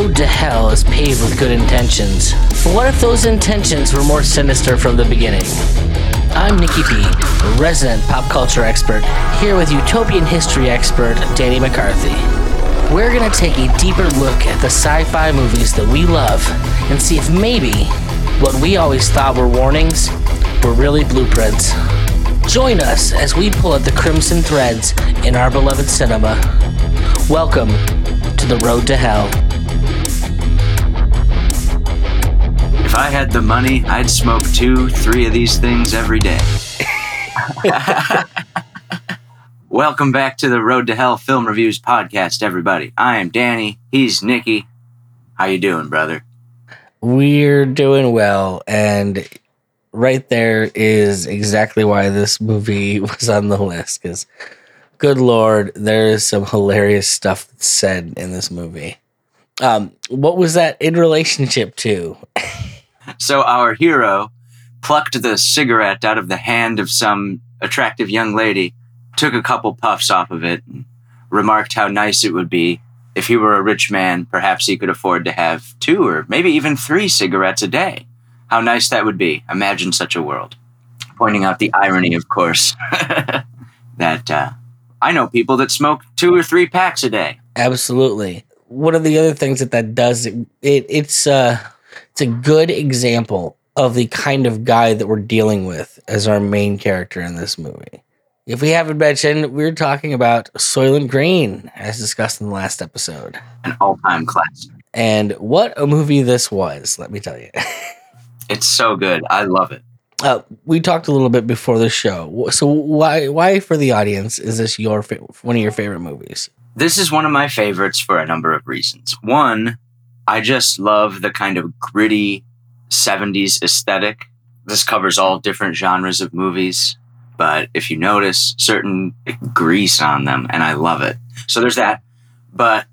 Road to hell is paved with good intentions. But what if those intentions were more sinister from the beginning? I'm Nicky P, resident pop culture expert, here with utopian history expert Danny McCarthy. We're gonna take a deeper look at the sci fi movies that we love and see if maybe what we always thought were warnings were really blueprints. Join us as we pull at the crimson threads in our beloved cinema. Welcome to the road to hell. I had the money, I'd smoke two, three of these things every day. Welcome back to the Road to Hell Film Reviews podcast, everybody. I am Danny. He's Nicky. How you doing, brother? We're doing well, and right there is exactly why this movie was on the list. Because, good lord, there is some hilarious stuff that's said in this movie. Um, what was that in relationship to? So, our hero plucked the cigarette out of the hand of some attractive young lady, took a couple puffs off of it, and remarked how nice it would be if he were a rich man. Perhaps he could afford to have two or maybe even three cigarettes a day. How nice that would be. Imagine such a world. Pointing out the irony, of course, that uh, I know people that smoke two or three packs a day. Absolutely. One of the other things that that does it, it it's uh it's a good example of the kind of guy that we're dealing with as our main character in this movie. If we haven't mentioned, we're talking about Soylent Green, as discussed in the last episode. An all time classic. And what a movie this was, let me tell you. It's so good. I love it. Uh, we talked a little bit before the show. So why why for the audience is this your fa- one of your favorite movies? This is one of my favorites for a number of reasons. One, I just love the kind of gritty 70s aesthetic. This covers all different genres of movies, but if you notice, certain grease on them, and I love it. So there's that. But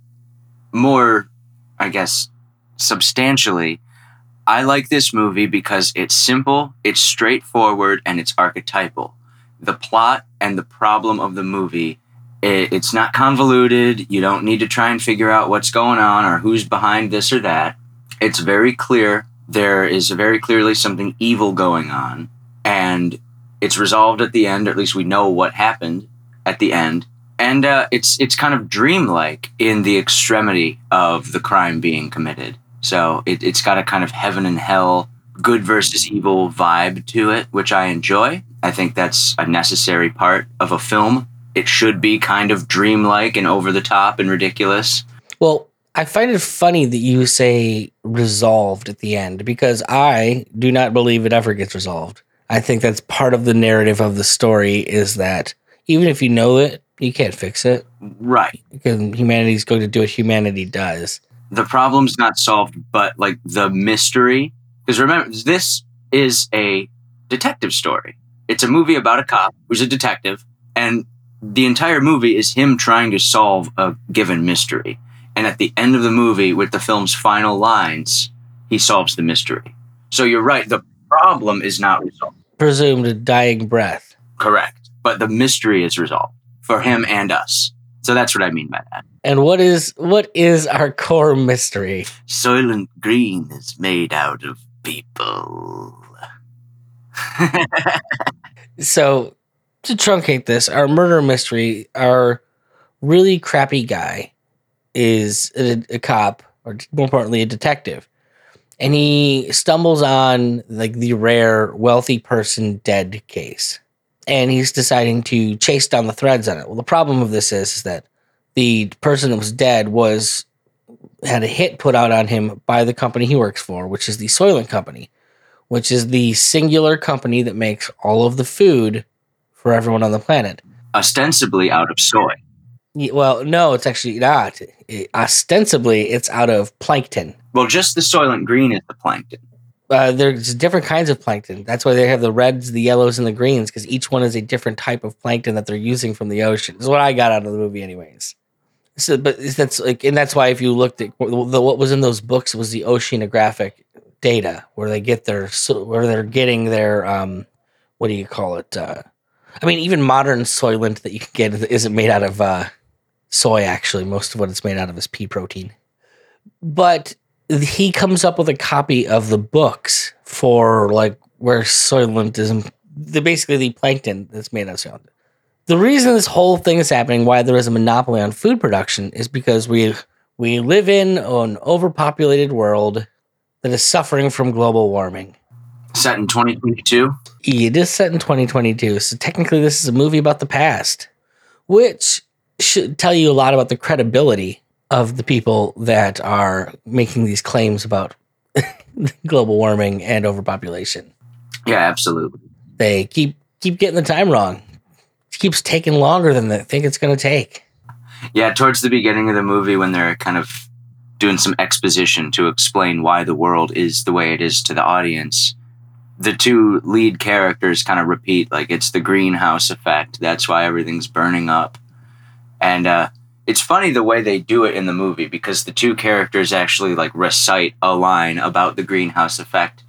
more, I guess, substantially, I like this movie because it's simple, it's straightforward, and it's archetypal. The plot and the problem of the movie, it, it's not convoluted. You don't need to try and figure out what's going on or who's behind this or that. It's very clear. There is very clearly something evil going on, and it's resolved at the end, or at least we know what happened at the end. And uh, it's it's kind of dreamlike in the extremity of the crime being committed. So it, it's got a kind of heaven and hell, good versus evil vibe to it, which I enjoy. I think that's a necessary part of a film. It should be kind of dreamlike and over the top and ridiculous. Well, I find it funny that you say resolved at the end because I do not believe it ever gets resolved. I think that's part of the narrative of the story is that even if you know it, you can't fix it Right. because humanity's going to do what humanity does. The problem's not solved, but like the mystery. Because remember, this is a detective story. It's a movie about a cop who's a detective, and the entire movie is him trying to solve a given mystery. And at the end of the movie, with the film's final lines, he solves the mystery. So you're right, the problem is not resolved. Presumed dying breath. Correct. But the mystery is resolved for him and us. So that's what I mean by that. And what is what is our core mystery? Soylent Green is made out of people. So to truncate this, our murder mystery, our really crappy guy is a, a cop, or more importantly, a detective, and he stumbles on like the rare wealthy person dead case, and he's deciding to chase down the threads on it. Well, the problem of this is, is that the person that was dead was had a hit put out on him by the company he works for, which is the Soylent Company, which is the singular company that makes all of the food for everyone on the planet. Ostensibly out of soy. Well, no, it's actually not. It- ostensibly, it's out of plankton. Well, just the Soylent Green is the plankton. Uh, there's different kinds of plankton. That's why they have the reds, the yellows, and the greens because each one is a different type of plankton that they're using from the ocean. Is what I got out of the movie, anyways. So, but that's like, and that's why if you looked at the, what was in those books was the oceanographic data where they get their where they're getting their um, what do you call it? Uh, I mean, even modern soylent that you can get isn't made out of uh, soy. Actually, most of what it's made out of is pea protein. but he comes up with a copy of the books for like where soylent is the basically the plankton that's made out of soylent. The reason this whole thing is happening, why there is a monopoly on food production, is because we we live in an overpopulated world that is suffering from global warming. Set in 2022? It is set in 2022. So technically, this is a movie about the past, which should tell you a lot about the credibility of the people that are making these claims about global warming and overpopulation. Yeah, absolutely. They keep keep getting the time wrong. It keeps taking longer than they think it's going to take. Yeah, towards the beginning of the movie, when they're kind of doing some exposition to explain why the world is the way it is to the audience, the two lead characters kind of repeat like it's the greenhouse effect. That's why everything's burning up. And uh, it's funny the way they do it in the movie because the two characters actually like recite a line about the greenhouse effect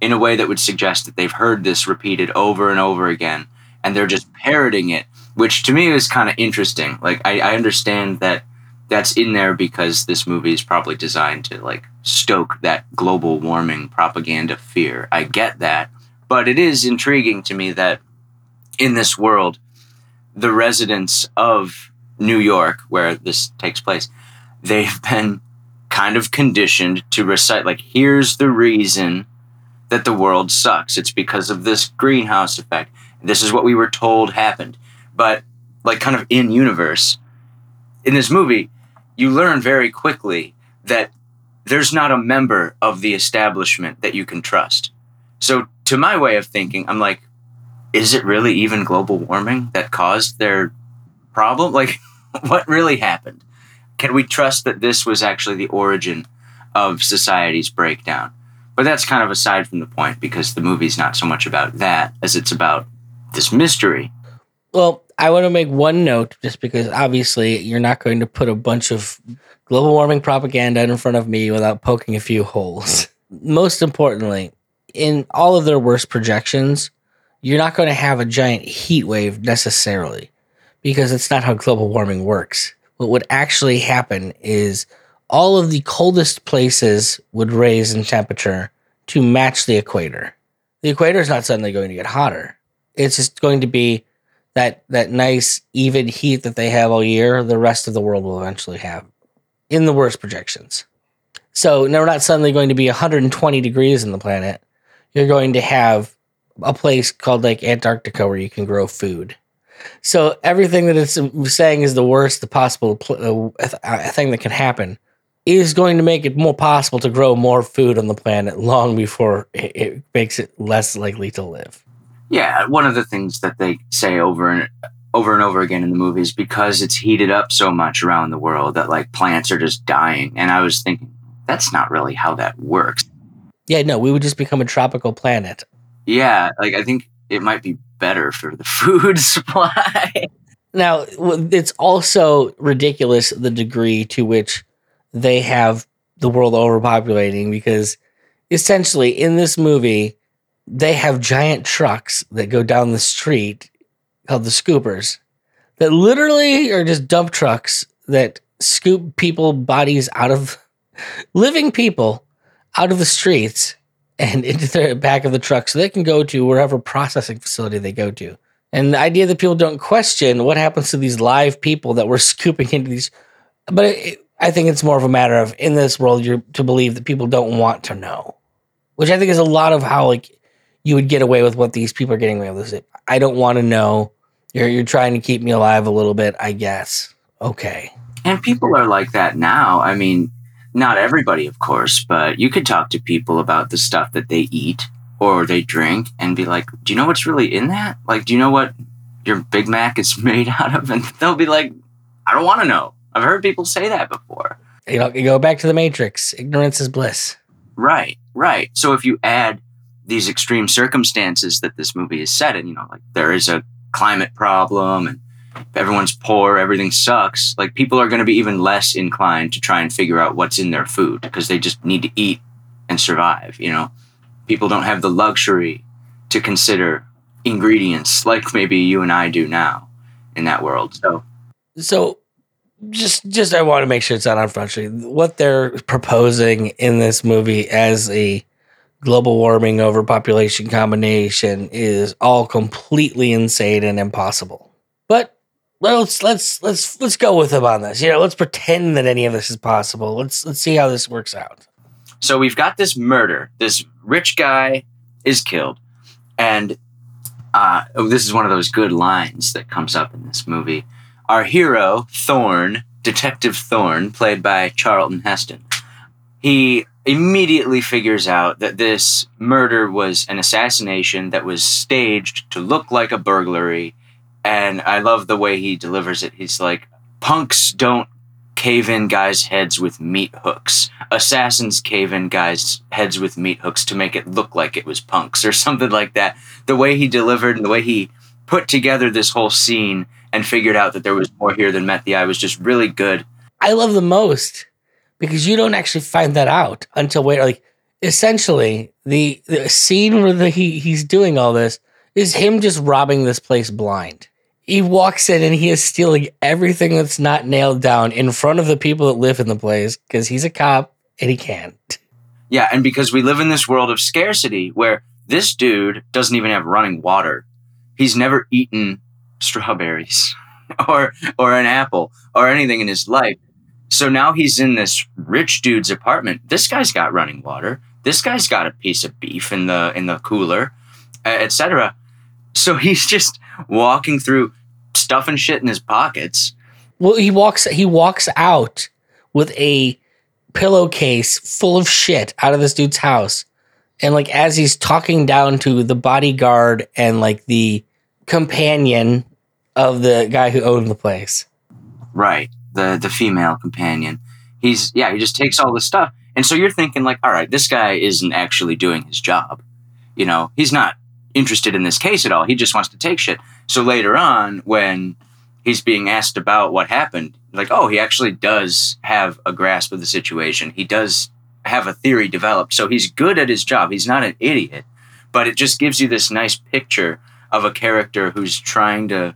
in a way that would suggest that they've heard this repeated over and over again and they're just parroting it which to me is kind of interesting like I, I understand that that's in there because this movie is probably designed to like stoke that global warming propaganda fear i get that but it is intriguing to me that in this world the residents of New York, where this takes place, they've been kind of conditioned to recite, like, here's the reason that the world sucks. It's because of this greenhouse effect. This is what we were told happened. But, like, kind of in universe, in this movie, you learn very quickly that there's not a member of the establishment that you can trust. So, to my way of thinking, I'm like, is it really even global warming that caused their problem? Like, what really happened? Can we trust that this was actually the origin of society's breakdown? But that's kind of aside from the point because the movie's not so much about that as it's about this mystery. Well, I want to make one note just because obviously you're not going to put a bunch of global warming propaganda in front of me without poking a few holes. Most importantly, in all of their worst projections, you're not going to have a giant heat wave necessarily because it's not how global warming works. What would actually happen is all of the coldest places would raise in temperature to match the equator. The equator is not suddenly going to get hotter. It's just going to be that that nice even heat that they have all year. The rest of the world will eventually have, in the worst projections. So now we're not suddenly going to be 120 degrees in the planet. You're going to have a place called like Antarctica where you can grow food so everything that it's saying is the worst the possible pl- uh, thing that can happen is going to make it more possible to grow more food on the planet long before it, it makes it less likely to live. Yeah, one of the things that they say over and over and over again in the movies because it's heated up so much around the world that like plants are just dying. And I was thinking that's not really how that works. Yeah, no, we would just become a tropical planet. Yeah, like I think it might be better for the food supply. now, it's also ridiculous the degree to which they have the world overpopulating because essentially in this movie, they have giant trucks that go down the street called the scoopers that literally are just dump trucks that scoop people bodies out of living people out of the streets and into the back of the truck so they can go to wherever processing facility they go to. And the idea that people don't question what happens to these live people that we're scooping into these, but it, I think it's more of a matter of in this world you're to believe that people don't want to know, which I think is a lot of how like you would get away with what these people are getting away with. I don't want to know. You're you're trying to keep me alive a little bit, I guess. Okay. And people are like that now. I mean, not everybody, of course, but you could talk to people about the stuff that they eat or they drink and be like, do you know what's really in that? Like, do you know what your Big Mac is made out of? And they'll be like, I don't want to know. I've heard people say that before. You know, you go back to the Matrix. Ignorance is bliss. Right, right. So if you add these extreme circumstances that this movie is set in, you know, like there is a climate problem and everyone's poor, everything sucks, like people are going to be even less inclined to try and figure out what's in their food because they just need to eat and survive, you know? People don't have the luxury to consider ingredients like maybe you and I do now in that world. So so just just I want to make sure it's not Street. What they're proposing in this movie as a global warming overpopulation combination is all completely insane and impossible. But let's let's let's let's go with them on this. You know, let's pretend that any of this is possible. Let's let's see how this works out. So we've got this murder. This rich guy is killed, and uh, oh, this is one of those good lines that comes up in this movie. Our hero Thorn, Detective Thorn, played by Charlton Heston, he immediately figures out that this murder was an assassination that was staged to look like a burglary. And I love the way he delivers it. He's like, punks don't cave in guys' heads with meat hooks. Assassins cave in guys' heads with meat hooks to make it look like it was punks or something like that. The way he delivered and the way he put together this whole scene and figured out that there was more here than met the eye was just really good. I love the most because you don't actually find that out until wait like essentially the, the scene where the, he he's doing all this is him just robbing this place blind. He walks in and he is stealing everything that's not nailed down in front of the people that live in the place because he's a cop and he can't. Yeah, and because we live in this world of scarcity where this dude doesn't even have running water. He's never eaten strawberries or or an apple or anything in his life. So now he's in this rich dude's apartment. This guy's got running water. This guy's got a piece of beef in the in the cooler, etc. So he's just walking through stuffing shit in his pockets. Well, he walks he walks out with a pillowcase full of shit out of this dude's house. And like as he's talking down to the bodyguard and like the companion of the guy who owned the place. Right. The the female companion. He's yeah, he just takes all the stuff. And so you're thinking like, all right, this guy isn't actually doing his job. You know, he's not interested in this case at all. He just wants to take shit. So later on when he's being asked about what happened, like, oh, he actually does have a grasp of the situation. He does have a theory developed. So he's good at his job. He's not an idiot. But it just gives you this nice picture of a character who's trying to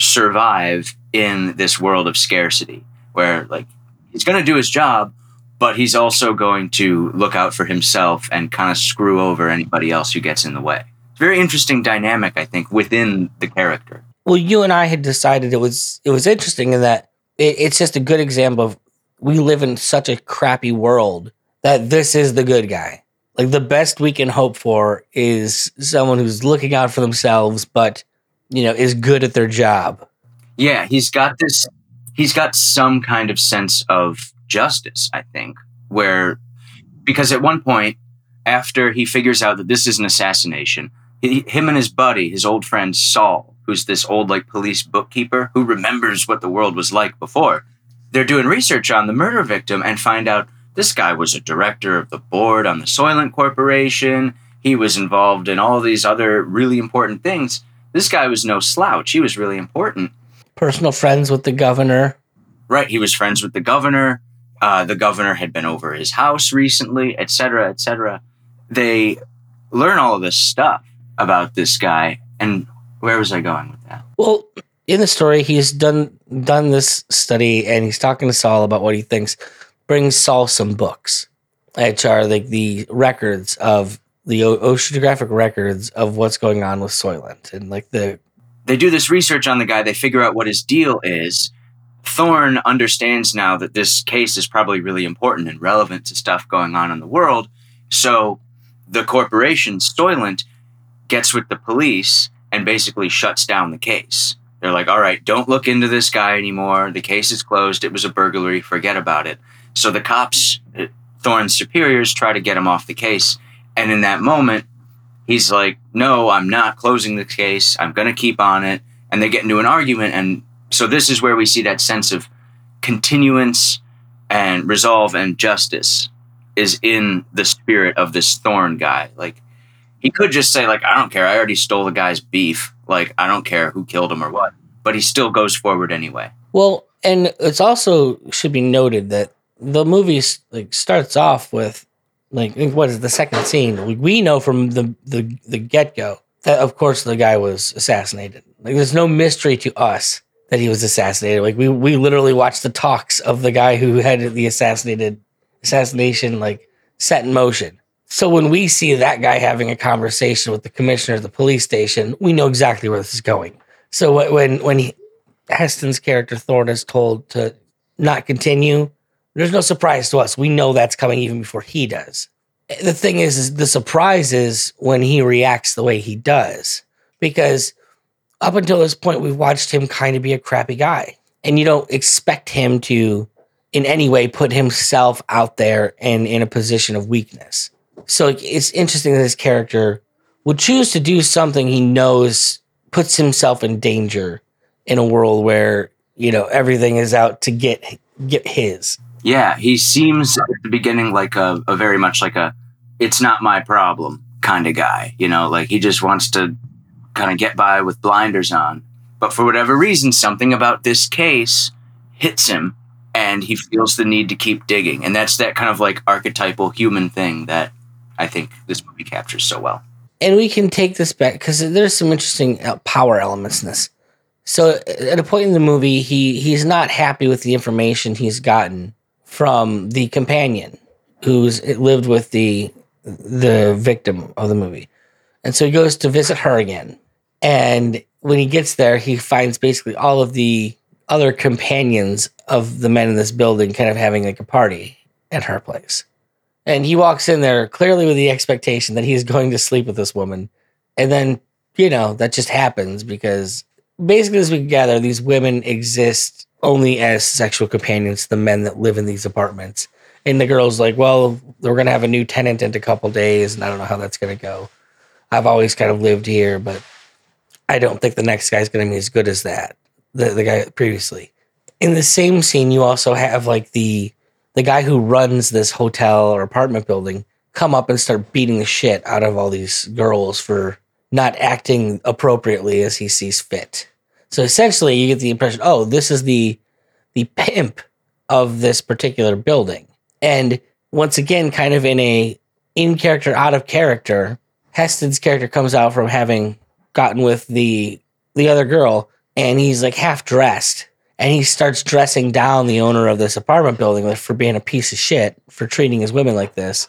survive in this world of scarcity where like he's going to do his job but he's also going to look out for himself and kind of screw over anybody else who gets in the way. Very interesting dynamic i think within the character. Well you and i had decided it was it was interesting in that it, it's just a good example of we live in such a crappy world that this is the good guy. Like the best we can hope for is someone who's looking out for themselves but you know is good at their job. Yeah he's got this he's got some kind of sense of justice i think where because at one point after he figures out that this is an assassination he, him and his buddy his old friend saul who's this old like police bookkeeper who remembers what the world was like before they're doing research on the murder victim and find out this guy was a director of the board on the soylent corporation. He was involved in all these other really important things this guy was no slouch. He was really important. Personal friends with the governor. Right. He was friends with the governor. Uh, the governor had been over his house recently, etc., etc. They learn all of this stuff about this guy. And where was I going with that? Well, in the story, he's done done this study and he's talking to Saul about what he thinks. Brings Saul some books, which are like the records of the oceanographic records of what's going on with Soylent. And like the they do this research on the guy. They figure out what his deal is. Thorn understands now that this case is probably really important and relevant to stuff going on in the world. So the corporation Soylent gets with the police and basically shuts down the case. They're like all right don't look into this guy anymore. The case is closed. It was a burglary. Forget about it. So the cops uh, thorn's superiors try to get him off the case and in that moment, he's like, No, I'm not closing the case. I'm going to keep on it. And they get into an argument. And so this is where we see that sense of continuance and resolve and justice is in the spirit of this Thorn guy. Like, he could just say, like, I don't care. I already stole the guy's beef. Like, I don't care who killed him or what. But he still goes forward anyway. Well, and it's also should be noted that the movie like starts off with like what is the second scene? We know from the the, the get go that of course the guy was assassinated. Like there's no mystery to us that he was assassinated. Like we we literally watched the talks of the guy who had the assassinated assassination like set in motion. So when we see that guy having a conversation with the commissioner of the police station, we know exactly where this is going. So when when he, Heston's character Thorn is told to not continue, there's no surprise to us. We know that's coming even before he does. The thing is, is the surprise is when he reacts the way he does, because up until this point, we've watched him kind of be a crappy guy, and you don't expect him to, in any way, put himself out there and in a position of weakness. So it's interesting that his character would choose to do something he knows puts himself in danger in a world where you know everything is out to get get his. Yeah, he seems at the beginning like a, a very much like a it's not my problem kind of guy. You know, like he just wants to kind of get by with blinders on. But for whatever reason, something about this case hits him and he feels the need to keep digging. And that's that kind of like archetypal human thing that I think this movie captures so well. And we can take this back because there's some interesting uh, power elements in this. So at a point in the movie, he he's not happy with the information he's gotten from the companion who's lived with the the victim of the movie. And so he goes to visit her again. And when he gets there, he finds basically all of the other companions of the men in this building kind of having like a party at her place. And he walks in there clearly with the expectation that he's going to sleep with this woman. And then, you know, that just happens because basically, as we gather, these women exist only as sexual companions to the men that live in these apartments. And the girl's like, well, we're going to have a new tenant in a couple days, and I don't know how that's going to go. I've always kind of lived here, but I don't think the next guy's going to be as good as that, the, the guy previously. In the same scene, you also have like the the guy who runs this hotel or apartment building come up and start beating the shit out of all these girls for not acting appropriately as he sees fit. So essentially, you get the impression, oh, this is the the pimp of this particular building. And once again, kind of in a in character, out of character, Heston's character comes out from having gotten with the the other girl, and he's like half dressed, and he starts dressing down the owner of this apartment building for being a piece of shit for treating his women like this.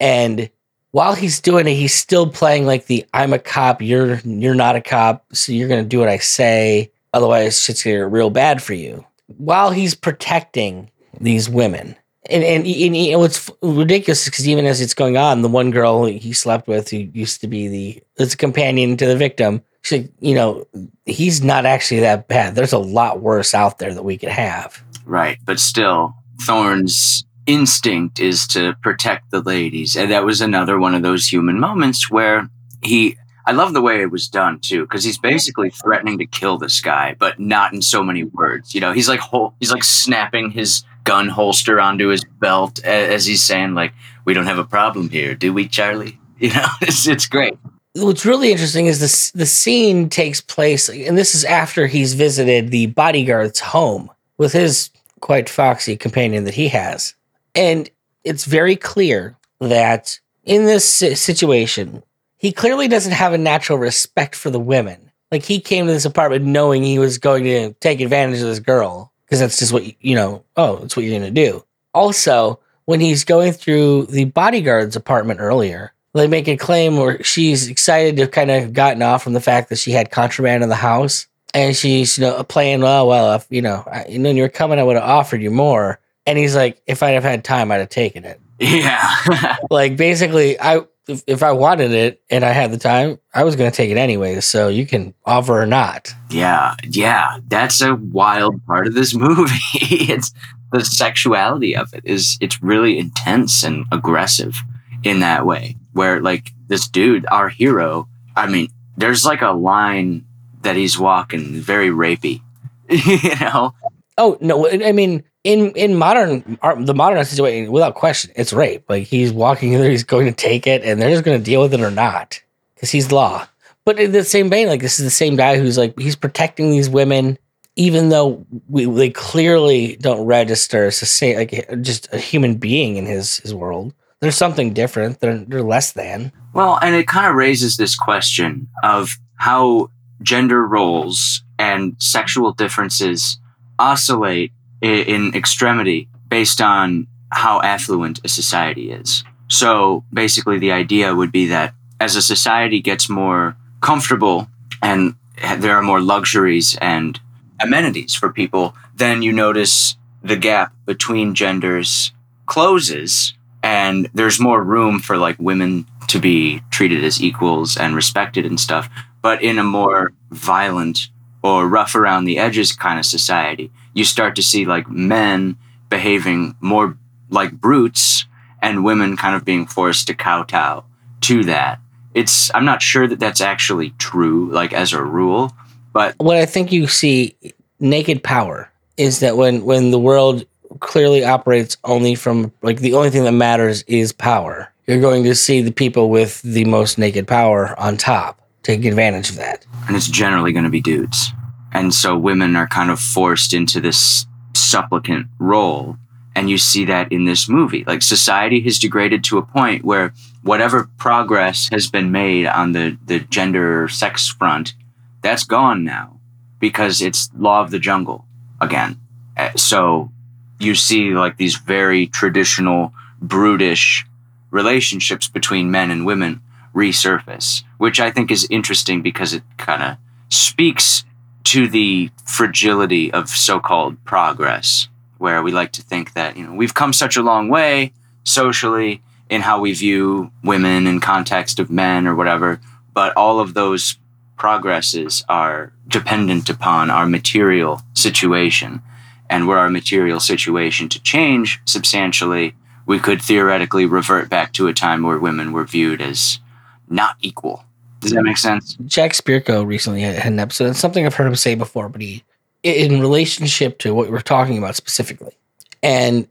And while he's doing it, he's still playing like the I'm a cop, you're you're not a cop, so you're gonna do what I say, otherwise shit's gonna get real bad for you. While he's protecting these women, and and, and, and what's ridiculous because even as it's going on, the one girl he slept with, who used to be the as a companion to the victim, she, you know, he's not actually that bad. There's a lot worse out there that we could have. Right, but still, Thorn's instinct is to protect the ladies, and that was another one of those human moments where he. I love the way it was done too, because he's basically threatening to kill this guy, but not in so many words. You know, he's like he's like snapping his gun holster onto his belt as he's saying, like, "We don't have a problem here, do we, Charlie?" You know, it's it's great. What's really interesting is this: the scene takes place, and this is after he's visited the bodyguard's home with his quite foxy companion that he has, and it's very clear that in this situation, he clearly doesn't have a natural respect for the women. Like he came to this apartment knowing he was going to take advantage of this girl because that's just what you know. Oh, that's what you're going to do. Also, when he's going through the bodyguard's apartment earlier, they make a claim where she's excited to kind of gotten off from the fact that she had contraband in the house, and she's you know playing well. Well, if you know, I, you know, you were coming, I would have offered you more. And he's like, if I'd have had time, I'd have taken it. Yeah. like basically, I if, if I wanted it and I had the time, I was going to take it anyway. So you can offer or not. Yeah, yeah, that's a wild part of this movie. it's the sexuality of it is it's really intense and aggressive in that way. Where like this dude, our hero, I mean, there's like a line that he's walking very rapey. you know? Oh no! I mean, in in modern the modern situation, without question, it's rape. Like he's walking in there, he's going to take it, and they're just going to deal with it or not because he's law. But in the same vein, like this is the same guy who's like he's protecting these women, even though we they clearly don't register as a say like just a human being in his his world. There's something different. They're they're less than. Well, and it kind of raises this question of how gender roles and sexual differences oscillate in extremity based on how affluent a society is. So basically, the idea would be that as a society gets more comfortable and there are more luxuries and amenities for people, then you notice the gap between genders closes and there's more room for like women to be treated as equals and respected and stuff. But in a more violent or rough around the edges kind of society, you start to see like men behaving more like brutes and women kind of being forced to kowtow to that. It's I'm not sure that that's actually true like as a rule, but what I think you see naked power is that when when the world clearly operates only from like the only thing that matters is power. You're going to see the people with the most naked power on top take advantage of that. And it's generally going to be dudes. And so women are kind of forced into this supplicant role. And you see that in this movie. Like society has degraded to a point where whatever progress has been made on the, the gender sex front, that's gone now because it's law of the jungle again. Uh, so you see like these very traditional, brutish relationships between men and women resurface, which I think is interesting because it kind of speaks to the fragility of so-called progress where we like to think that you know we've come such a long way socially in how we view women in context of men or whatever but all of those progresses are dependent upon our material situation. And were our material situation to change substantially we could theoretically revert back to a time where women were viewed as not equal does that make sense? Jack Spirko recently had an episode. It's something I've heard him say before, but he, in relationship to what we're talking about specifically, and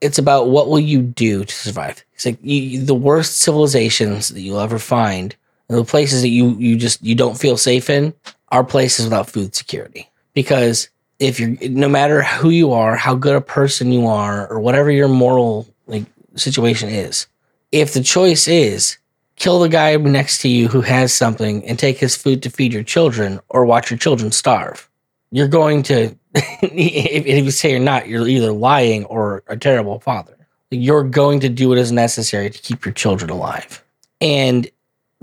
it's about what will you do to survive. It's like you, the worst civilizations that you'll ever find, the places that you you just you don't feel safe in, are places without food security. Because if you're, no matter who you are, how good a person you are, or whatever your moral like situation is, if the choice is kill the guy next to you who has something and take his food to feed your children or watch your children starve. You're going to, if, you say you're not, you're either lying or a terrible father. You're going to do what is necessary to keep your children alive. And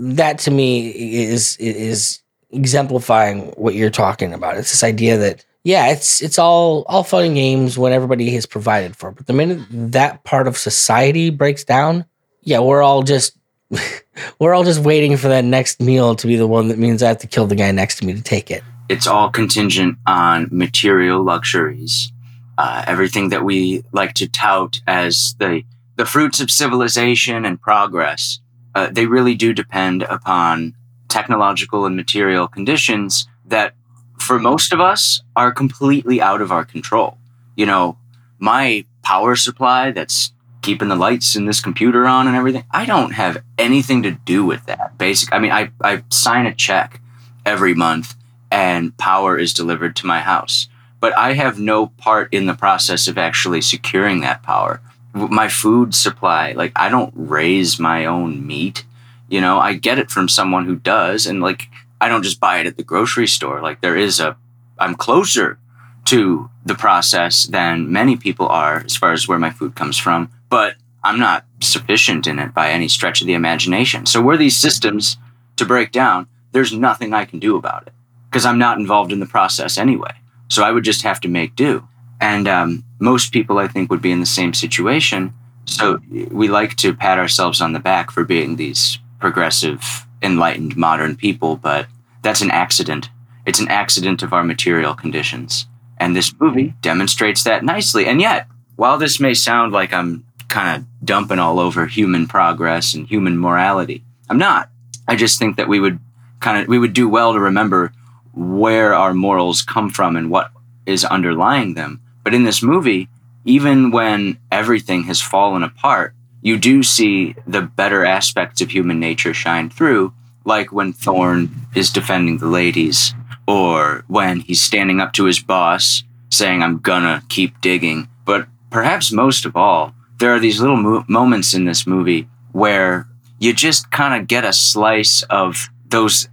that to me is is exemplifying what you're talking about. It's this idea that yeah, it's it's all all fun and games when everybody is provided for, but the minute that part of society breaks down, yeah, we're all just we're all just waiting for that next meal to be the one that means I have to kill the guy next to me to take it. It's all contingent on material luxuries. Uh, everything that we like to tout as the the fruits of civilization and progress, uh, they really do depend upon technological and material conditions that, for most of us, are completely out of our control. You know, my power supply that's keeping the lights in this computer on and everything. I don't have anything to do with that. Basic. I mean, I, I sign a check every month and power is delivered to my house, but I have no part in the process of actually securing that power. My food supply, like, I don't raise my own meat. You know, I get it from someone who does. And, like, I don't just buy it at the grocery store. Like, there is a, I'm closer to the process than many people are as far as where my food comes from but I'm not sufficient in it by any stretch of the imagination. So, were these systems to break down, there's nothing I can do about it because I'm not involved in the process anyway. So, I would just have to make do. And um, most people, I think, would be in the same situation. So, we like to pat ourselves on the back for being these progressive, enlightened, modern people, but that's an accident. It's an accident of our material conditions. And this movie demonstrates that nicely. And yet, while this may sound like I'm kind of dumping all over human progress and human morality. I'm not. I just think that we would kind of we would do well to remember where our morals come from and what is underlying them. But in this movie, even when everything has fallen apart, you do see the better aspects of human nature shine through, like when Thorn is defending the ladies, or when he's standing up to his boss saying, I'm gonna keep digging. But perhaps most of all, there are these little mo- moments in this movie where you just kind of get a slice of those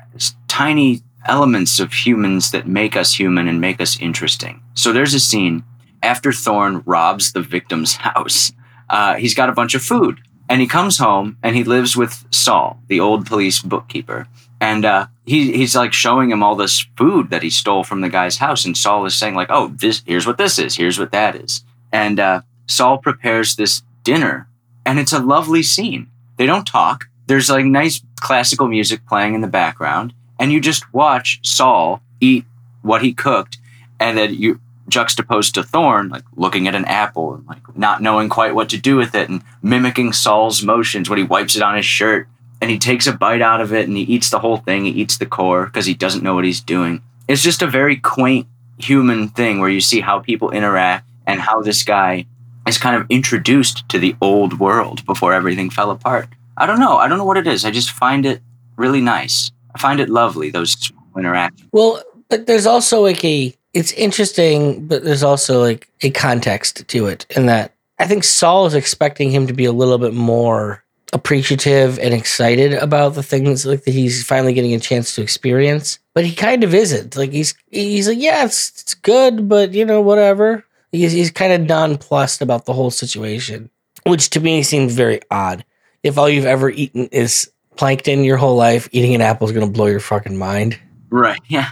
tiny elements of humans that make us human and make us interesting. So there's a scene after Thorn robs the victim's house. Uh, he's got a bunch of food and he comes home and he lives with Saul, the old police bookkeeper. And uh, he, he's like showing him all this food that he stole from the guy's house. And Saul is saying, like, oh, this here's what this is, here's what that is. And uh, Saul prepares this dinner, and it's a lovely scene. They don't talk. There's like nice classical music playing in the background, and you just watch Saul eat what he cooked, and then you juxtaposed to Thorn, like looking at an apple and like not knowing quite what to do with it and mimicking Saul's motions when he wipes it on his shirt and he takes a bite out of it and he eats the whole thing. He eats the core because he doesn't know what he's doing. It's just a very quaint human thing where you see how people interact and how this guy is kind of introduced to the old world before everything fell apart. I don't know. I don't know what it is. I just find it really nice. I find it lovely, those interactions. Well, but there's also like a it's interesting, but there's also like a context to it in that I think Saul is expecting him to be a little bit more appreciative and excited about the things like that he's finally getting a chance to experience. But he kind of isn't. Like he's he's like, yeah, it's it's good, but you know, whatever. He's he's kind of nonplussed about the whole situation, which to me seems very odd. If all you've ever eaten is plankton your whole life, eating an apple is gonna blow your fucking mind. Right. Yeah.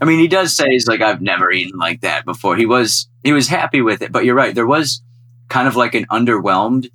I mean, he does say he's like, I've never eaten like that before. He was he was happy with it, but you're right. There was kind of like an underwhelmed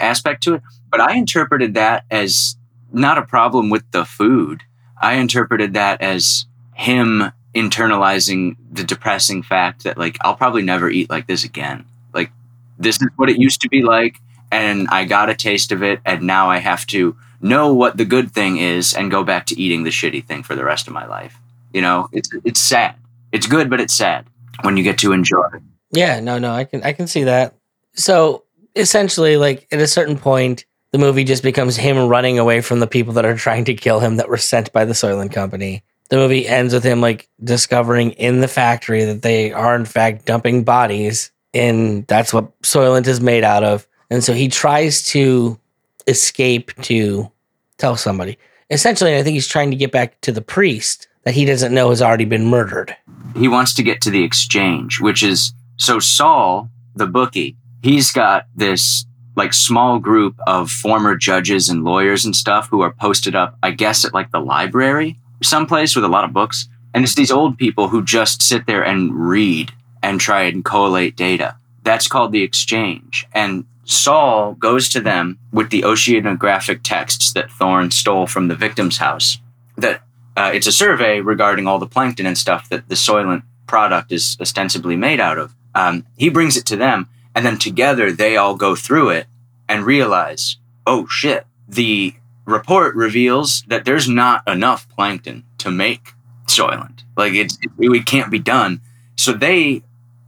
aspect to it. But I interpreted that as not a problem with the food. I interpreted that as him internalizing the depressing fact that like I'll probably never eat like this again. Like this is what it used to be like, and I got a taste of it, and now I have to know what the good thing is and go back to eating the shitty thing for the rest of my life. You know, it's it's sad. It's good, but it's sad when you get to enjoy. Yeah, no, no, I can I can see that. So essentially, like at a certain point, the movie just becomes him running away from the people that are trying to kill him that were sent by the Soylent Company. The movie ends with him like discovering in the factory that they are in fact dumping bodies, and that's what Soylent is made out of. And so he tries to escape to tell somebody. Essentially, I think he's trying to get back to the priest that he doesn't know has already been murdered. He wants to get to the exchange, which is so Saul, the bookie, he's got this like small group of former judges and lawyers and stuff who are posted up, I guess, at like the library, someplace with a lot of books. And it's these old people who just sit there and read and try and collate data. That's called the exchange. And Saul goes to them with the oceanographic texts that Thorn stole from the victim's house that uh, it's a survey regarding all the plankton and stuff that the Soylent product is ostensibly made out of. Um, he brings it to them, and then together they all go through it and realize, oh shit, the report reveals that there's not enough plankton to make Soylent. Like it's, it, it can't be done. So they,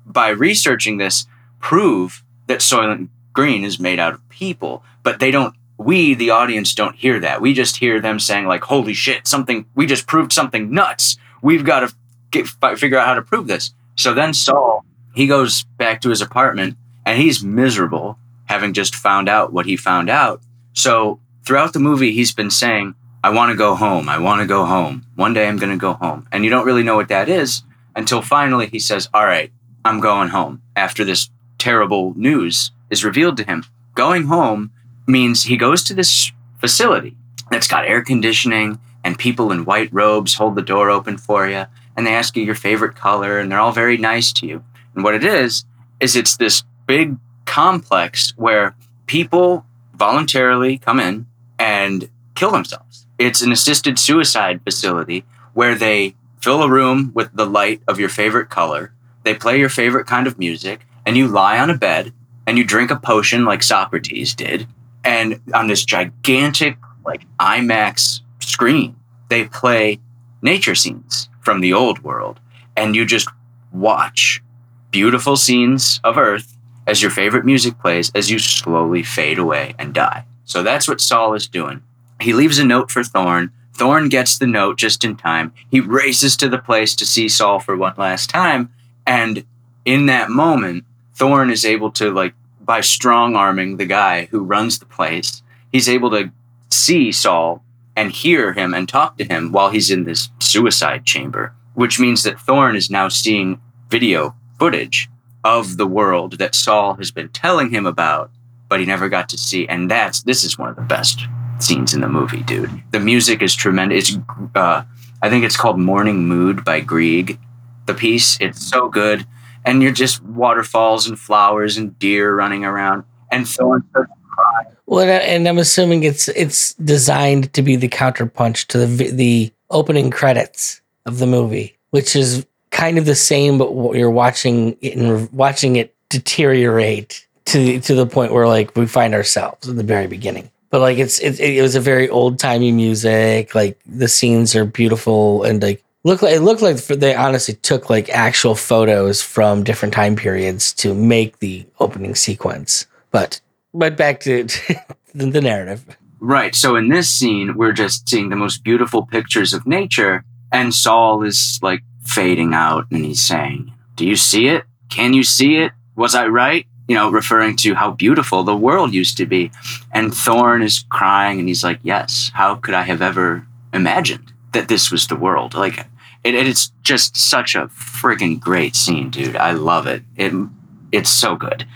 by researching this, prove that Soylent Green is made out of people, but they don't we the audience don't hear that we just hear them saying like holy shit something we just proved something nuts we've got to get, figure out how to prove this so then saul he goes back to his apartment and he's miserable having just found out what he found out so throughout the movie he's been saying i want to go home i want to go home. One day i'm going to go home. And you don't really know what that is until finally he says all right i'm going home after this terrible news is revealed to him. Going home means he goes to this facility that's got air conditioning and people in white robes hold the door open for you and they ask you your favorite color and they're all very nice to you. And what it is, is it's this big complex where people voluntarily come in and kill themselves. It's an assisted suicide facility where they fill a room with the light of your favorite color, they play your favorite kind of music, and you lie on a bed and you drink a potion like Socrates did, and on this gigantic like IMAX screen, they play nature scenes from the old world, and you just watch beautiful scenes of Earth as your favorite music plays as you slowly fade away and die. So that's what Saul is doing. He leaves a note for Thorn. Thorn gets the note just in time. He races to the place to see Saul for one last time. And in that moment, Thorn is able to like by strong arming the guy who runs the place, he's able to see Saul and hear him and talk to him while he's in this suicide chamber, which means that Thorn is now seeing video footage of the world that Saul has been telling him about, but he never got to see. And that's this is one of the best scenes in the movie, dude. The music is tremendous. It's, uh, I think it's called Morning Mood by Grieg. The piece, it's so good. And you're just waterfalls and flowers and deer running around. And cry. Well, and I'm assuming it's it's designed to be the counterpunch to the the opening credits of the movie, which is kind of the same, but you're watching it and watching it deteriorate to to the point where like we find ourselves in the very beginning. But like it's it, it was a very old timey music. Like the scenes are beautiful and like look like it looked like they honestly took like actual photos from different time periods to make the opening sequence. But but back to the, the narrative. Right. So in this scene, we're just seeing the most beautiful pictures of nature, and Saul is like fading out and he's saying, Do you see it? Can you see it? Was I right? You know, referring to how beautiful the world used to be. And Thorn is crying and he's like, Yes, how could I have ever imagined that this was the world? Like, it, it's just such a freaking great scene, dude. I love it. It it's so good.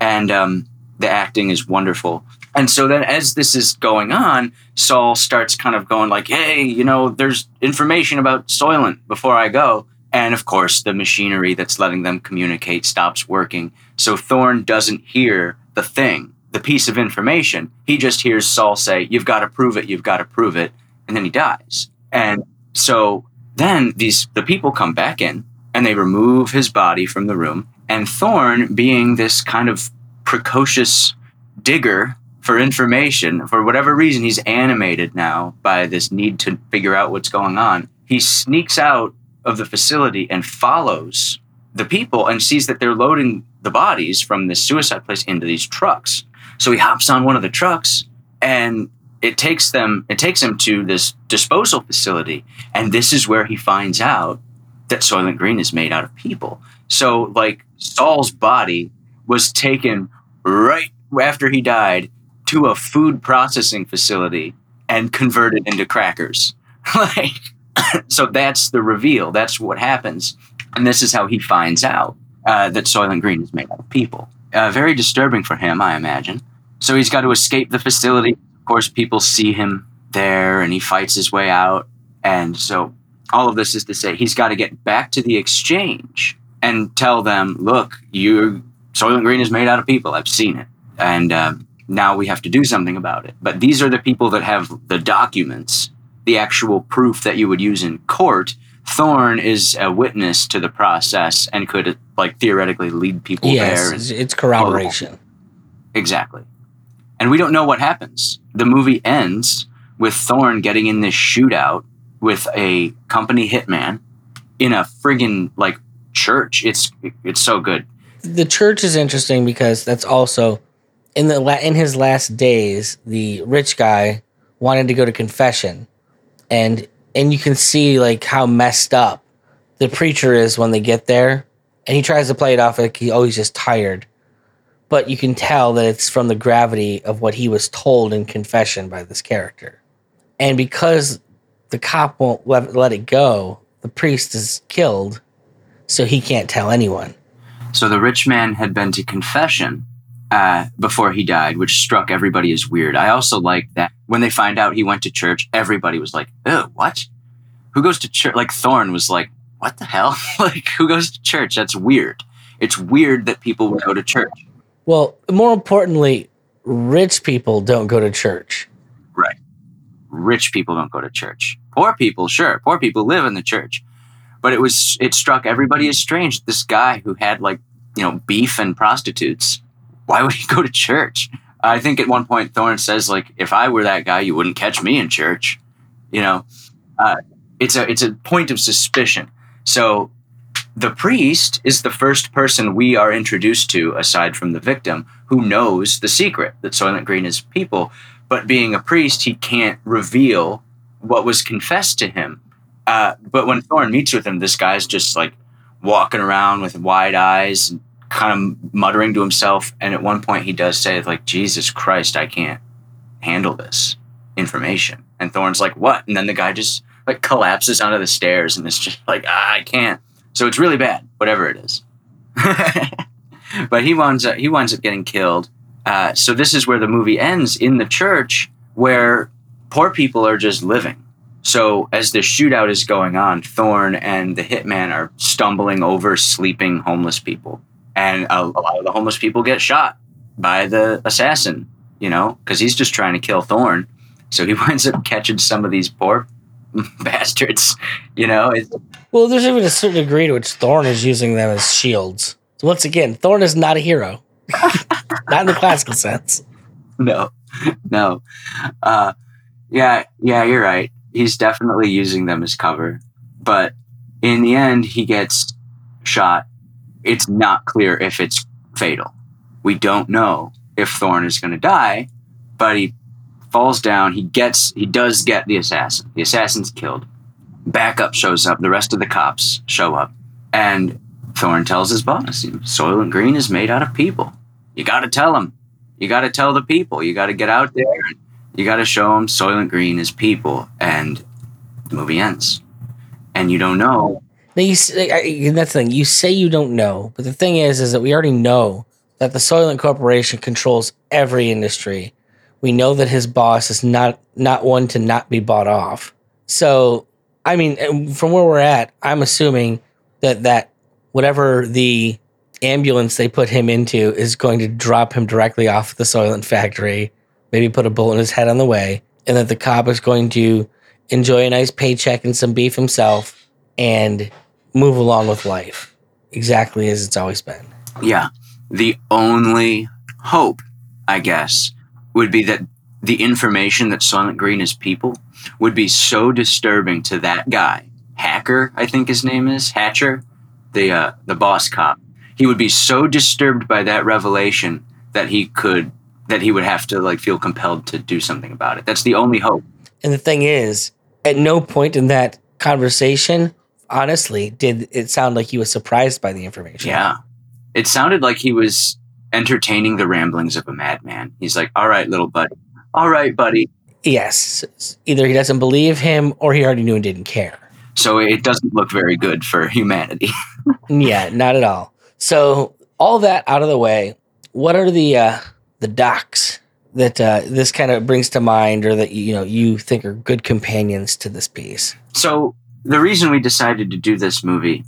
And um, the acting is wonderful. And so then as this is going on, Saul starts kind of going like, "Hey, you know, there's information about Soylent before I go." And of course, the machinery that's letting them communicate stops working. So Thorn doesn't hear the thing, the piece of information. He just hears Saul say, "You've got to prove it. You've got to prove it." And then he dies. And so then these the people come back in and they remove his body from the room. And Thorn, being this kind of precocious digger for information, for whatever reason, he's animated now by this need to figure out what's going on. He sneaks out of the facility and follows the people and sees that they're loading the bodies from this suicide place into these trucks. So he hops on one of the trucks and it takes them it takes him to this disposal facility and this is where he finds out that Soylent Green is made out of people. So like Saul's body was taken right after he died to a food processing facility and converted into crackers. like so that's the reveal. That's what happens. And this is how he finds out uh, that Soylent Green is made out of people. Uh, very disturbing for him, I imagine. So he's got to escape the facility. Of course, people see him there and he fights his way out. And so all of this is to say he's got to get back to the exchange and tell them, look, you Soylent Green is made out of people. I've seen it. And um, now we have to do something about it. But these are the people that have the documents, the actual proof that you would use in court. Thorn is a witness to the process and could, like, theoretically lead people Yes, there. it's, it's corroboration. Exactly. And we don't know what happens. The movie ends with Thorn getting in this shootout with a company hitman in a friggin' like church. It's it's so good. the church is interesting because that's also in the la- in his last days the rich guy wanted to go to confession and and you can see like how messed up the preacher is when they get there. And he tries to play it off like he always just tired. But you can tell that it's from the gravity of what he was told in confession by this character. And because the cop won't let, let it go the priest is killed so he can't tell anyone. So the rich man had been to confession uh, before he died, which struck everybody as weird. I also like that when they find out he went to church, everybody was like, "Oh, what? Who goes to church?" Like Thorn was like, "What the hell? like who goes to church? That's weird. It's weird that people would go to church." Well, more importantly, rich people don't go to church. Right. Rich people don't go to church. Poor people, sure. Poor people live in the church. But it was it struck everybody as strange. This guy who had like, you know, beef and prostitutes, why would he go to church? I think at one point Thorn says like, if I were that guy, you wouldn't catch me in church. You know, uh, it's a it's a point of suspicion. So the priest is the first person we are introduced to, aside from the victim, who knows the secret that Soylent Green is people. But being a priest, he can't reveal what was confessed to him. Uh, but when Thorn meets with him, this guy's just like walking around with wide eyes, kind of muttering to himself. And at one point, he does say, "Like Jesus Christ, I can't handle this." information. And Thorn's like, what? And then the guy just like collapses onto the stairs and it's just like, ah, I can't. So it's really bad, whatever it is. but he winds up he winds up getting killed. Uh, so this is where the movie ends in the church where poor people are just living. So as the shootout is going on, Thorn and the hitman are stumbling over sleeping homeless people, and a, a lot of the homeless people get shot by the assassin. You know, because he's just trying to kill Thorn. So he winds up catching some of these poor bastards. You know, Well, there's even a certain degree to which Thorn is using them as shields. So once again, Thorn is not a hero, not in the classical sense. no, no. Uh, yeah, yeah, you're right. He's definitely using them as cover, but in the end, he gets shot. It's not clear if it's fatal. We don't know if Thorn is going to die, but he falls down. He gets, he does get the assassin. The assassin's killed. Backup shows up. The rest of the cops show up, and Thorn tells his boss, "Soylent Green is made out of people. You got to tell them. You got to tell the people. You got to get out there. You got to show them Soylent Green is people." And the movie ends, and you don't know. You, that's the thing. You say you don't know, but the thing is, is that we already know that the Soylent Corporation controls every industry. We know that his boss is not not one to not be bought off. So, I mean, from where we're at, I'm assuming that that whatever the ambulance they put him into is going to drop him directly off at the Soylent factory, maybe put a bullet in his head on the way, and that the cop is going to enjoy a nice paycheck and some beef himself and move along with life exactly as it's always been. Yeah. The only hope, I guess, would be that the information that Soylent Green is people would be so disturbing to that guy, Hacker, I think his name is Hatcher, the uh, the boss cop. He would be so disturbed by that revelation that he could that he would have to like feel compelled to do something about it. That's the only hope. And the thing is, at no point in that conversation, honestly, did it sound like he was surprised by the information. Yeah. It sounded like he was entertaining the ramblings of a madman. He's like, "All right, little buddy. All right, buddy." Yes. Either he doesn't believe him or he already knew and didn't care. So it doesn't look very good for humanity. yeah, not at all. So all that out of the way, what are the uh the docs that uh this kind of brings to mind or that you know you think are good companions to this piece? So the reason we decided to do this movie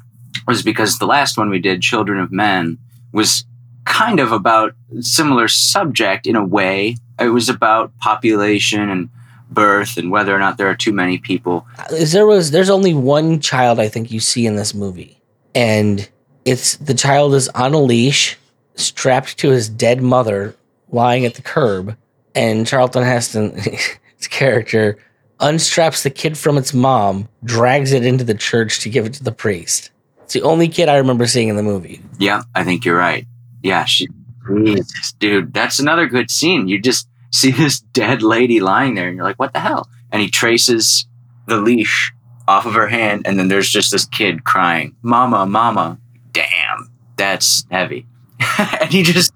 was because the last one we did, Children of Men, was kind of about similar subject in a way. It was about population and birth and whether or not there are too many people. There was there's only one child I think you see in this movie. And it's the child is on a leash, strapped to his dead mother, lying at the curb, and Charlton Heston, his character, unstraps the kid from its mom, drags it into the church to give it to the priest. It's the only kid I remember seeing in the movie. Yeah, I think you're right. Yeah, she, Jesus, dude, that's another good scene. You just see this dead lady lying there, and you're like, what the hell? And he traces the leash off of her hand, and then there's just this kid crying, Mama, Mama. Damn, that's heavy. and he just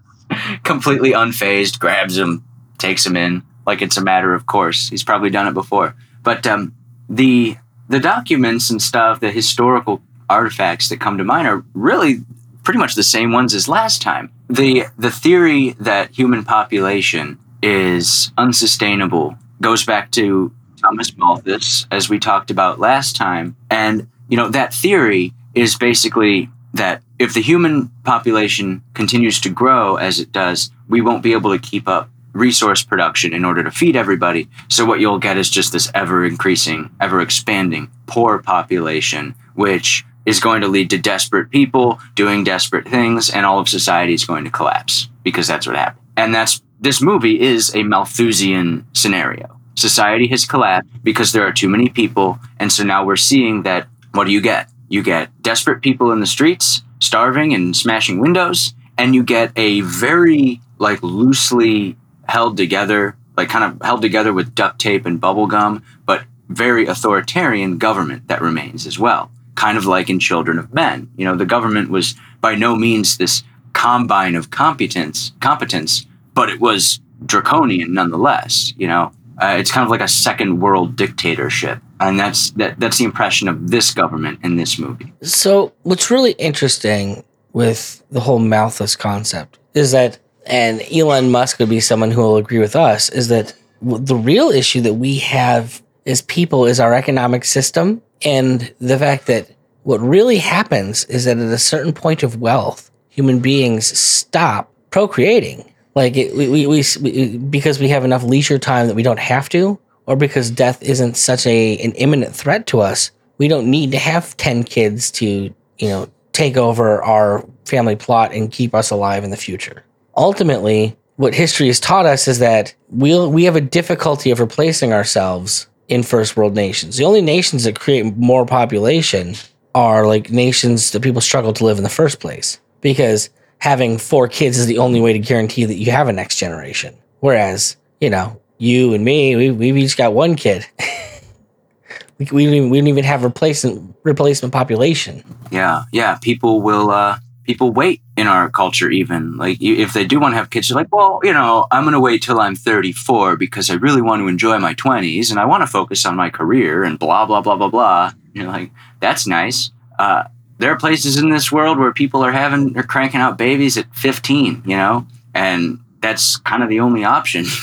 completely unfazed grabs him, takes him in like it's a matter of course. He's probably done it before. But um, the the documents and stuff, the historical artifacts that come to mind are really pretty much the same ones as last time. The the theory that human population is unsustainable goes back to Thomas Malthus, as we talked about last time. And you know, that theory is basically that if the human population continues to grow as it does, we won't be able to keep up resource production in order to feed everybody. So what you'll get is just this ever increasing, ever expanding poor population, which is going to lead to desperate people doing desperate things, and all of society is going to collapse because that's what happened. And that's this movie is a Malthusian scenario. Society has collapsed because there are too many people, and so now we're seeing that. What do you get? You get desperate people in the streets, starving and smashing windows, and you get a very like loosely held together, like kind of held together with duct tape and bubble gum, but very authoritarian government that remains as well. Kind of like in Children of Men. You know, the government was by no means this combine of competence, competence, but it was draconian nonetheless. You know, Uh, it's kind of like a second world dictatorship, and that's that, that's the impression of this government in this movie. So, what's really interesting with the whole Malthus concept is that, and Elon Musk would be someone who will agree with us, is that the real issue that we have as people is our economic system and the fact that what really happens is that at a certain point of wealth, human beings stop procreating. Like it, we, we, we, because we have enough leisure time that we don't have to, or because death isn't such a an imminent threat to us, we don't need to have ten kids to you know take over our family plot and keep us alive in the future. Ultimately, what history has taught us is that we'll we have a difficulty of replacing ourselves in first world nations. The only nations that create more population are like nations that people struggle to live in the first place because having four kids is the only way to guarantee that you have a next generation. Whereas, you know, you and me, we, we've each got one kid. we, we, we don't even have replacement replacement population. Yeah, yeah. People will uh, people wait in our culture even. Like if they do want to have kids they're like well you know i'm going to wait till i'm 34 because i really want to enjoy my 20s and i want to focus on my career and blah blah blah blah blah. You're like that's nice. Uh, there are places in this world where people are having are cranking out babies at 15 you know? And that's kind of the only option.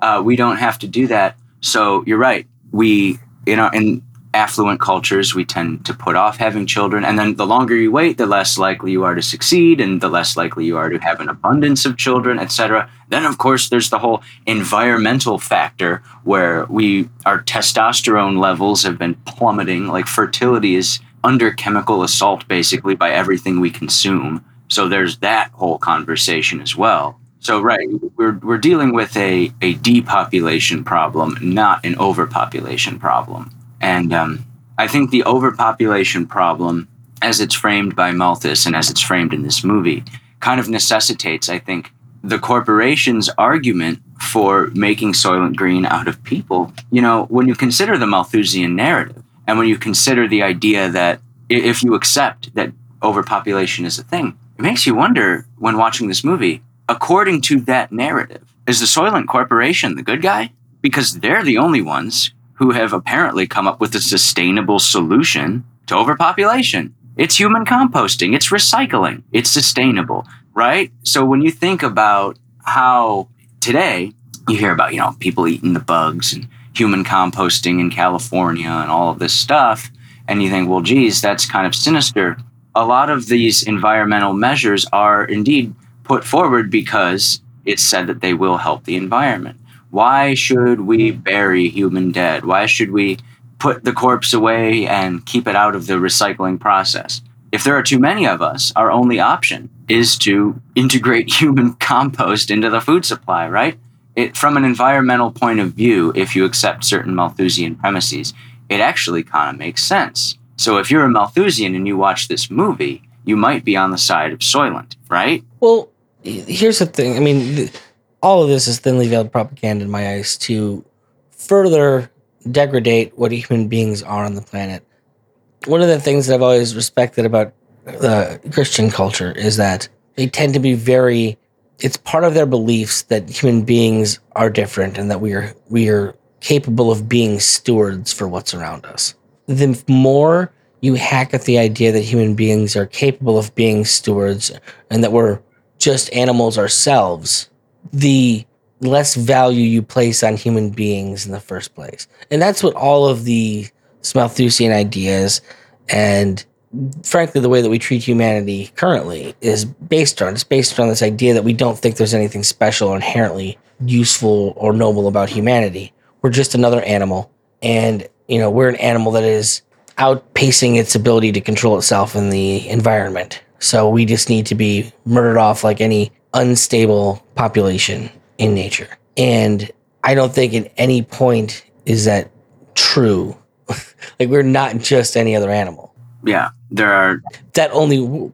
Uh, we don't have to do that. So you're right. We you know in affluent cultures, we tend to put off having children. And then the longer you wait, the less likely you are to succeed and the less likely you are to have an abundance of children, etc. Then, of course, there's the whole environmental factor where we our testosterone levels have been plummeting. Like fertility is under chemical assault basically by everything we consume. So there's that whole conversation as well. So right, we're we're dealing with a, a depopulation problem, not an overpopulation problem. And um, I think the overpopulation problem, as it's framed by Malthus and as it's framed in this movie, kind of necessitates, I think, the corporation's argument for making Soylent Green out of people. You know, when you consider the Malthusian narrative, and when you consider the idea that if you accept that overpopulation is a thing, it makes you wonder when watching this movie, according to that narrative, is the Soylent Corporation the good guy? Because they're the only ones who have apparently come up with a sustainable solution to overpopulation. It's human composting, it's recycling, it's sustainable, right? So when you think about how today you hear about, you know, people eating the bugs and human composting in California and all of this stuff, and you think, well, geez, that's kind of sinister. A lot of these environmental measures are indeed put forward because it's said that they will help the environment. Why should we bury human dead? Why should we put the corpse away and keep it out of the recycling process? If there are too many of us, our only option is to integrate human compost into the food supply, right? It, from an environmental point of view, if you accept certain Malthusian premises, it actually kind of makes sense. So if you're a Malthusian and you watch this movie, you might be on the side of Soylent, right? Well, here's the thing. I mean, all of this is thinly veiled propaganda in my eyes to further degrade what human beings are on the planet. One of the things that I've always respected about the Christian culture is that they tend to be very it's part of their beliefs that human beings are different and that we are we are capable of being stewards for what's around us. The more you hack at the idea that human beings are capable of being stewards and that we're just animals ourselves, the less value you place on human beings in the first place. And that's what all of the Malthusian ideas and frankly the way that we treat humanity currently is based on. It's based on this idea that we don't think there's anything special or inherently useful or noble about humanity. We're just another animal and you know, we're an animal that is outpacing its ability to control itself in the environment. So we just need to be murdered off like any unstable population in nature. And I don't think at any point is that true. like we're not just any other animal. Yeah, there are that only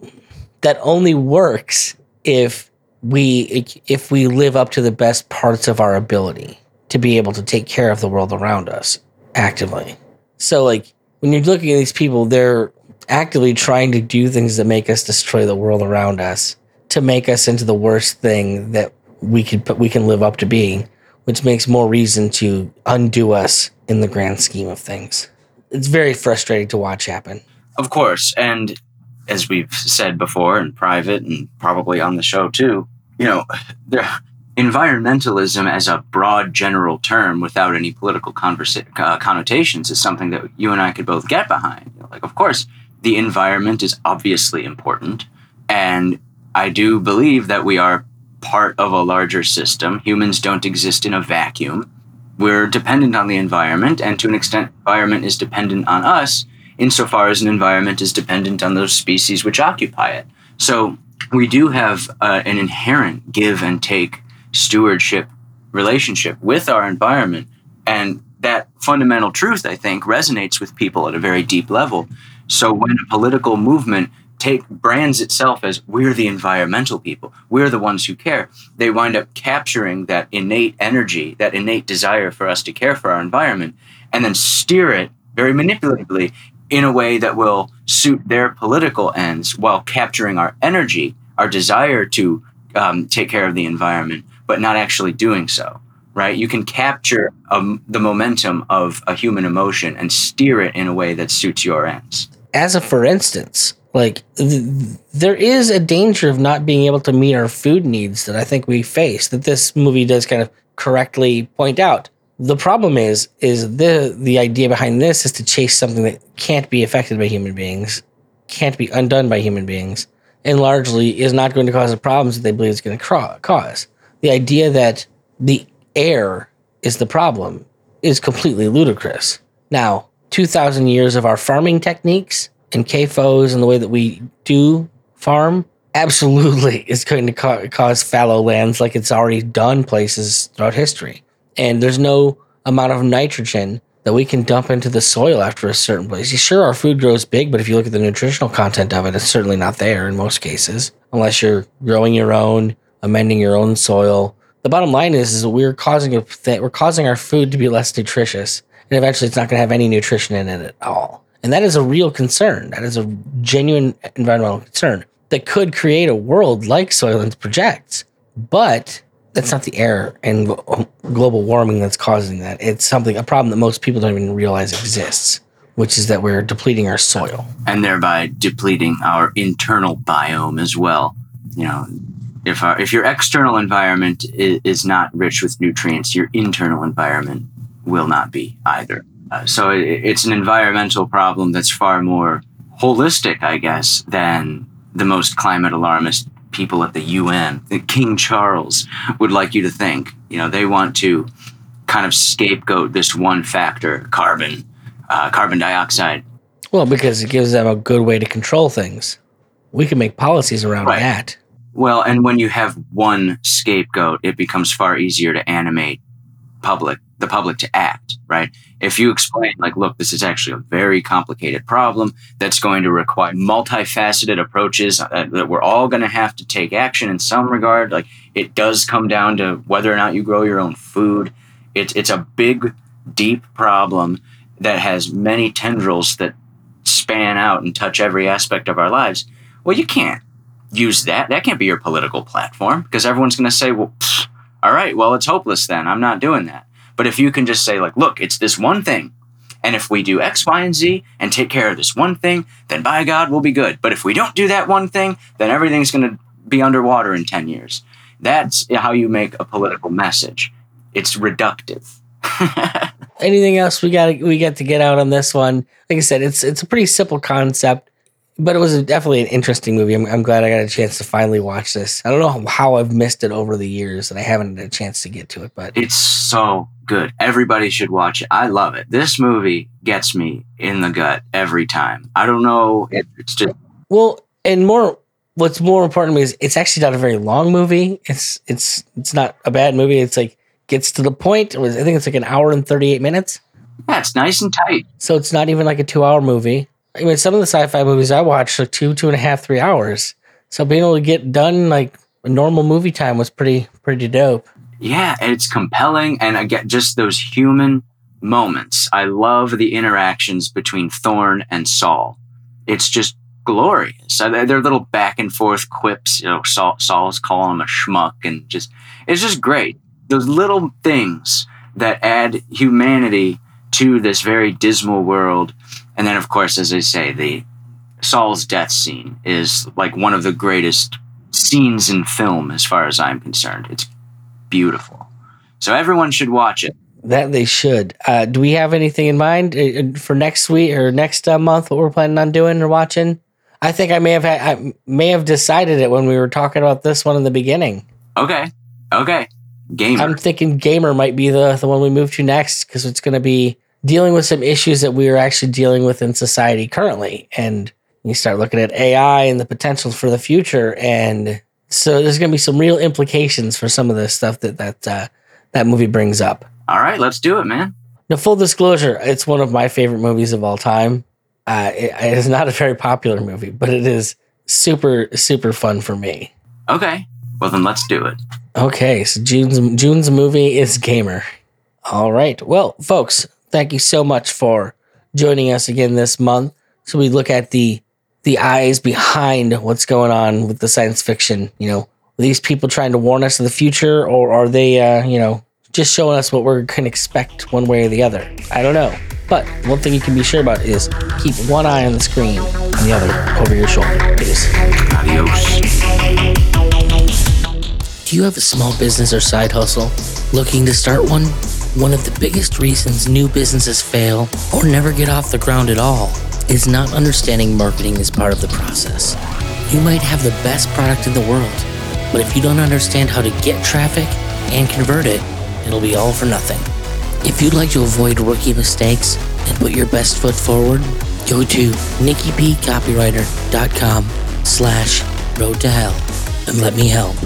that only works if we if we live up to the best parts of our ability to be able to take care of the world around us actively. So like when you're looking at these people, they're actively trying to do things that make us destroy the world around us to make us into the worst thing that we could we can live up to being which makes more reason to undo us in the grand scheme of things. It's very frustrating to watch happen. Of course. And as we've said before in private and probably on the show too, you know, there, environmentalism as a broad general term without any political conversa- uh, connotations is something that you and I could both get behind. You know, like, of course, the environment is obviously important. And I do believe that we are part of a larger system. Humans don't exist in a vacuum. We're dependent on the environment, and to an extent, environment is dependent on us insofar as an environment is dependent on those species which occupy it. So we do have uh, an inherent give and take stewardship relationship with our environment. And that fundamental truth, I think, resonates with people at a very deep level. So when a political movement take brands itself as we're the environmental people, we're the ones who care, they wind up capturing that innate energy, that innate desire for us to care for our environment, and then steer it very manipulatively in a way that will suit their political ends while capturing our energy, our desire to um, take care of the environment, but not actually doing so right? You can capture um, the momentum of a human emotion and steer it in a way that suits your ends. As a for instance, like th- there is a danger of not being able to meet our food needs that I think we face that this movie does kind of correctly point out. The problem is is the the idea behind this is to chase something that can't be affected by human beings, can't be undone by human beings, and largely is not going to cause the problems that they believe it's going to cause. The idea that the air is the problem is completely ludicrous. Now, 2,000 years of our farming techniques and CAFOs and the way that we do farm absolutely is going to ca- cause fallow lands like it's already done places throughout history. And there's no amount of nitrogen that we can dump into the soil after a certain place. Sure, our food grows big, but if you look at the nutritional content of it, it's certainly not there in most cases, unless you're growing your own, amending your own soil, the bottom line is, is we're causing a th- we're causing our food to be less nutritious, and eventually it's not going to have any nutrition in it at all. And that is a real concern. That is a genuine environmental concern that could create a world like Soylent projects. But that's not the air and global warming that's causing that. It's something a problem that most people don't even realize exists, which is that we're depleting our soil and thereby depleting our internal biome as well. You know, if our, if your external environment is, is, not rich with nutrients, your internal environment will not be either. Uh, so it, it's an environmental problem that's far more holistic, I guess, than the most climate alarmist people at the UN, the King Charles, would like you to think. You know, they want to kind of scapegoat this one factor, carbon, uh, carbon dioxide. Well, because it gives them a good way to control things. We can make policies around right. that. Well, and when you have one scapegoat, it becomes far easier to animate public the public to act, right? If you explain like, look, this is actually a very complicated problem that's going to require multifaceted approaches uh, that we're all going to have to take action in some regard. Like it does come down to whether or not you grow your own food. It's it's a big, deep problem that has many tendrils that span out and touch every aspect of our lives. Well, you can't use that. That can't be your political platform because everyone's going to say, well, pfft, all right, well, it's hopeless then. I'm not doing that. But if you can just say, like, look, it's this one thing. And if we do X, Y, and Z and take care of this one thing, then by God, we'll be good. But if we don't do that one thing, then everything's going to be underwater in 10 years. That's how you make a political message. It's reductive. Anything else we got we got to get out on this one? Like I said, it's it's a pretty simple concept but it was definitely an interesting movie. I'm, I'm, glad I got a chance to finally watch this. I don't know how I've missed it over the years and I haven't had a chance to get to it, but it's so good. Everybody should watch it. I love it. This movie gets me in the gut every time. I don't know. It, it's just well, and more. What's more important to me is it's actually not a very long movie. It's it's it's not a bad movie. It's like gets to the point. It was I think it's like an hour and thirty eight minutes. Yeah, it's nice and tight. So it's not even like a two hour movie. I mean, some of the sci-fi movies I watched like two, two and a half, three hours. So being able to get done like normal movie time was pretty, pretty dope. Yeah, it's compelling, and I get just those human moments. I love the interactions between Thorn and Saul. It's just glorious. Uh, Their little back and forth quips. You know, Saul, Saul's calling him a schmuck, and just it's just great. those little things that add humanity to this very dismal world. And then, of course, as I say, the Saul's death scene is like one of the greatest scenes in film, as far as I'm concerned. It's beautiful. So everyone should watch it. That they should. Uh, do we have anything in mind uh, for next week or next uh, month? What we're planning on doing or watching? I think I may have had, I may have decided it when we were talking about this one in the beginning. Okay. Okay. Gamer. I'm thinking gamer might be the the one we move to next because it's going to be dealing with some issues that we are actually dealing with in society currently, and you start looking at AI and the potential for the future, and so there's going to be some real implications for some of the stuff that that uh, that movie brings up. All right, let's do it, man. Now, full disclosure, it's one of my favorite movies of all time. Uh, it, it is not a very popular movie, but it is super super fun for me. Okay. Well, then let's do it. Okay, so June's June's movie is Gamer. All right. Well, folks, thank you so much for joining us again this month. So we look at the the eyes behind what's going on with the science fiction. You know, are these people trying to warn us of the future, or are they, uh, you know, just showing us what we can expect one way or the other? I don't know. But one thing you can be sure about is keep one eye on the screen and the other over your shoulder. Peace. Adios. Do you have a small business or side hustle? Looking to start one? One of the biggest reasons new businesses fail or never get off the ground at all is not understanding marketing as part of the process. You might have the best product in the world, but if you don't understand how to get traffic and convert it, it'll be all for nothing. If you'd like to avoid rookie mistakes and put your best foot forward, go to nikkiPcopywriter.com slash road to hell and let me help.